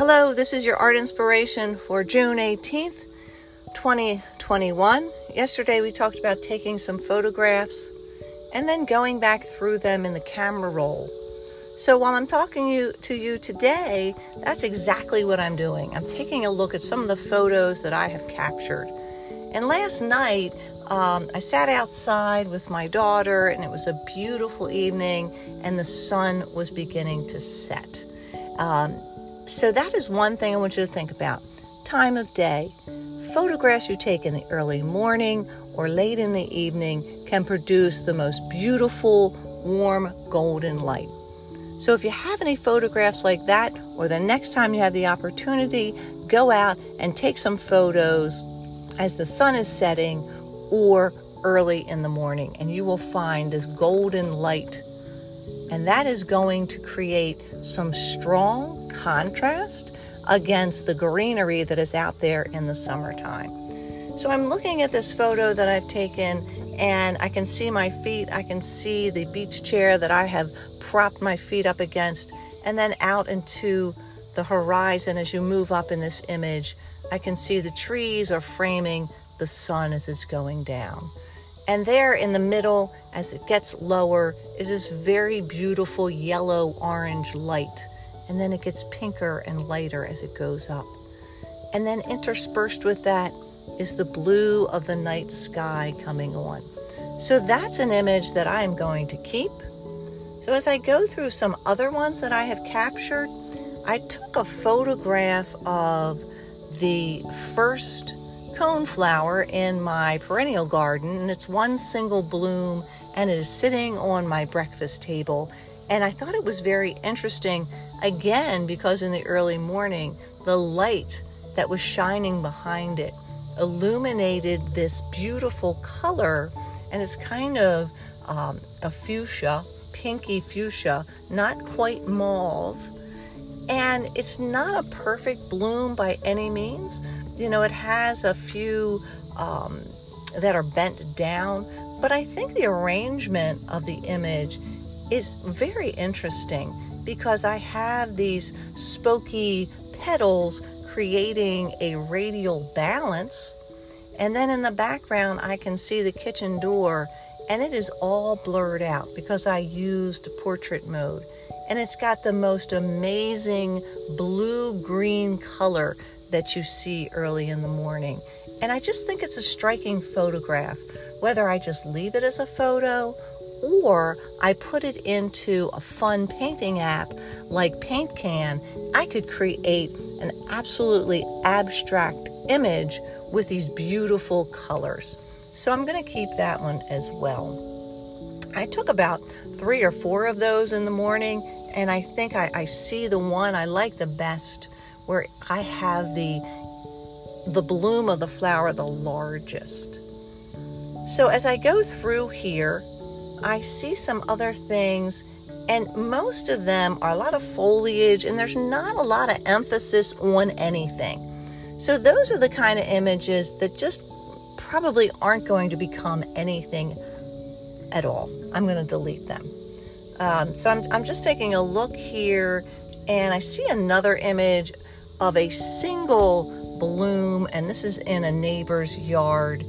Hello, this is your art inspiration for June 18th, 2021. Yesterday we talked about taking some photographs and then going back through them in the camera roll. So while I'm talking you, to you today, that's exactly what I'm doing. I'm taking a look at some of the photos that I have captured. And last night, um, I sat outside with my daughter, and it was a beautiful evening, and the sun was beginning to set. Um, so, that is one thing I want you to think about. Time of day. Photographs you take in the early morning or late in the evening can produce the most beautiful, warm, golden light. So, if you have any photographs like that, or the next time you have the opportunity, go out and take some photos as the sun is setting or early in the morning, and you will find this golden light. And that is going to create some strong contrast against the greenery that is out there in the summertime. So I'm looking at this photo that I've taken, and I can see my feet. I can see the beach chair that I have propped my feet up against, and then out into the horizon as you move up in this image. I can see the trees are framing the sun as it's going down. And there in the middle, as it gets lower, is this very beautiful yellow orange light. And then it gets pinker and lighter as it goes up. And then interspersed with that is the blue of the night sky coming on. So that's an image that I am going to keep. So as I go through some other ones that I have captured, I took a photograph of the first coneflower in my perennial garden, and it's one single bloom and it is sitting on my breakfast table. And I thought it was very interesting, again, because in the early morning, the light that was shining behind it illuminated this beautiful color, and it's kind of um, a fuchsia, pinky fuchsia, not quite mauve. And it's not a perfect bloom by any means, you know, it has a few um, that are bent down, but I think the arrangement of the image is very interesting because I have these spoky petals creating a radial balance. And then in the background, I can see the kitchen door, and it is all blurred out because I used portrait mode. And it's got the most amazing blue green color that you see early in the morning. And I just think it's a striking photograph, whether I just leave it as a photo or I put it into a fun painting app like Paint Can, I could create an absolutely abstract image with these beautiful colors. So I'm going to keep that one as well. I took about three or four of those in the morning, and I think I, I see the one I like the best where I have the the bloom of the flower the largest. So as I go through here, I see some other things and most of them are a lot of foliage and there's not a lot of emphasis on anything. So those are the kind of images that just probably aren't going to become anything at all. I'm going to delete them. Um, so I'm, I'm just taking a look here and I see another image of a single bloom, and this is in a neighbor's yard,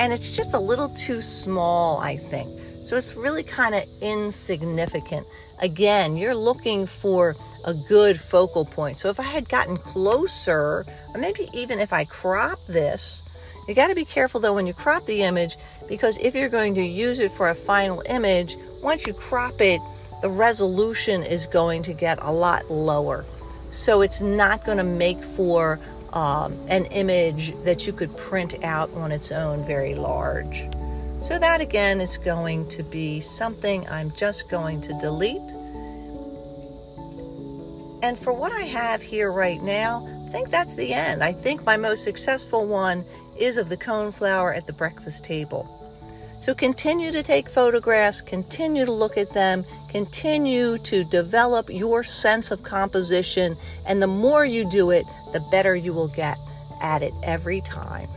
and it's just a little too small, I think. So it's really kind of insignificant. Again, you're looking for a good focal point. So if I had gotten closer, or maybe even if I crop this, you got to be careful though when you crop the image because if you're going to use it for a final image, once you crop it, the resolution is going to get a lot lower. So it's not going to make for um, an image that you could print out on its own very large. So that again is going to be something I'm just going to delete. And for what I have here right now, I think that's the end. I think my most successful one is of the coneflower at the breakfast table. So continue to take photographs, continue to look at them, continue to develop your sense of composition, and the more you do it, the better you will get at it every time.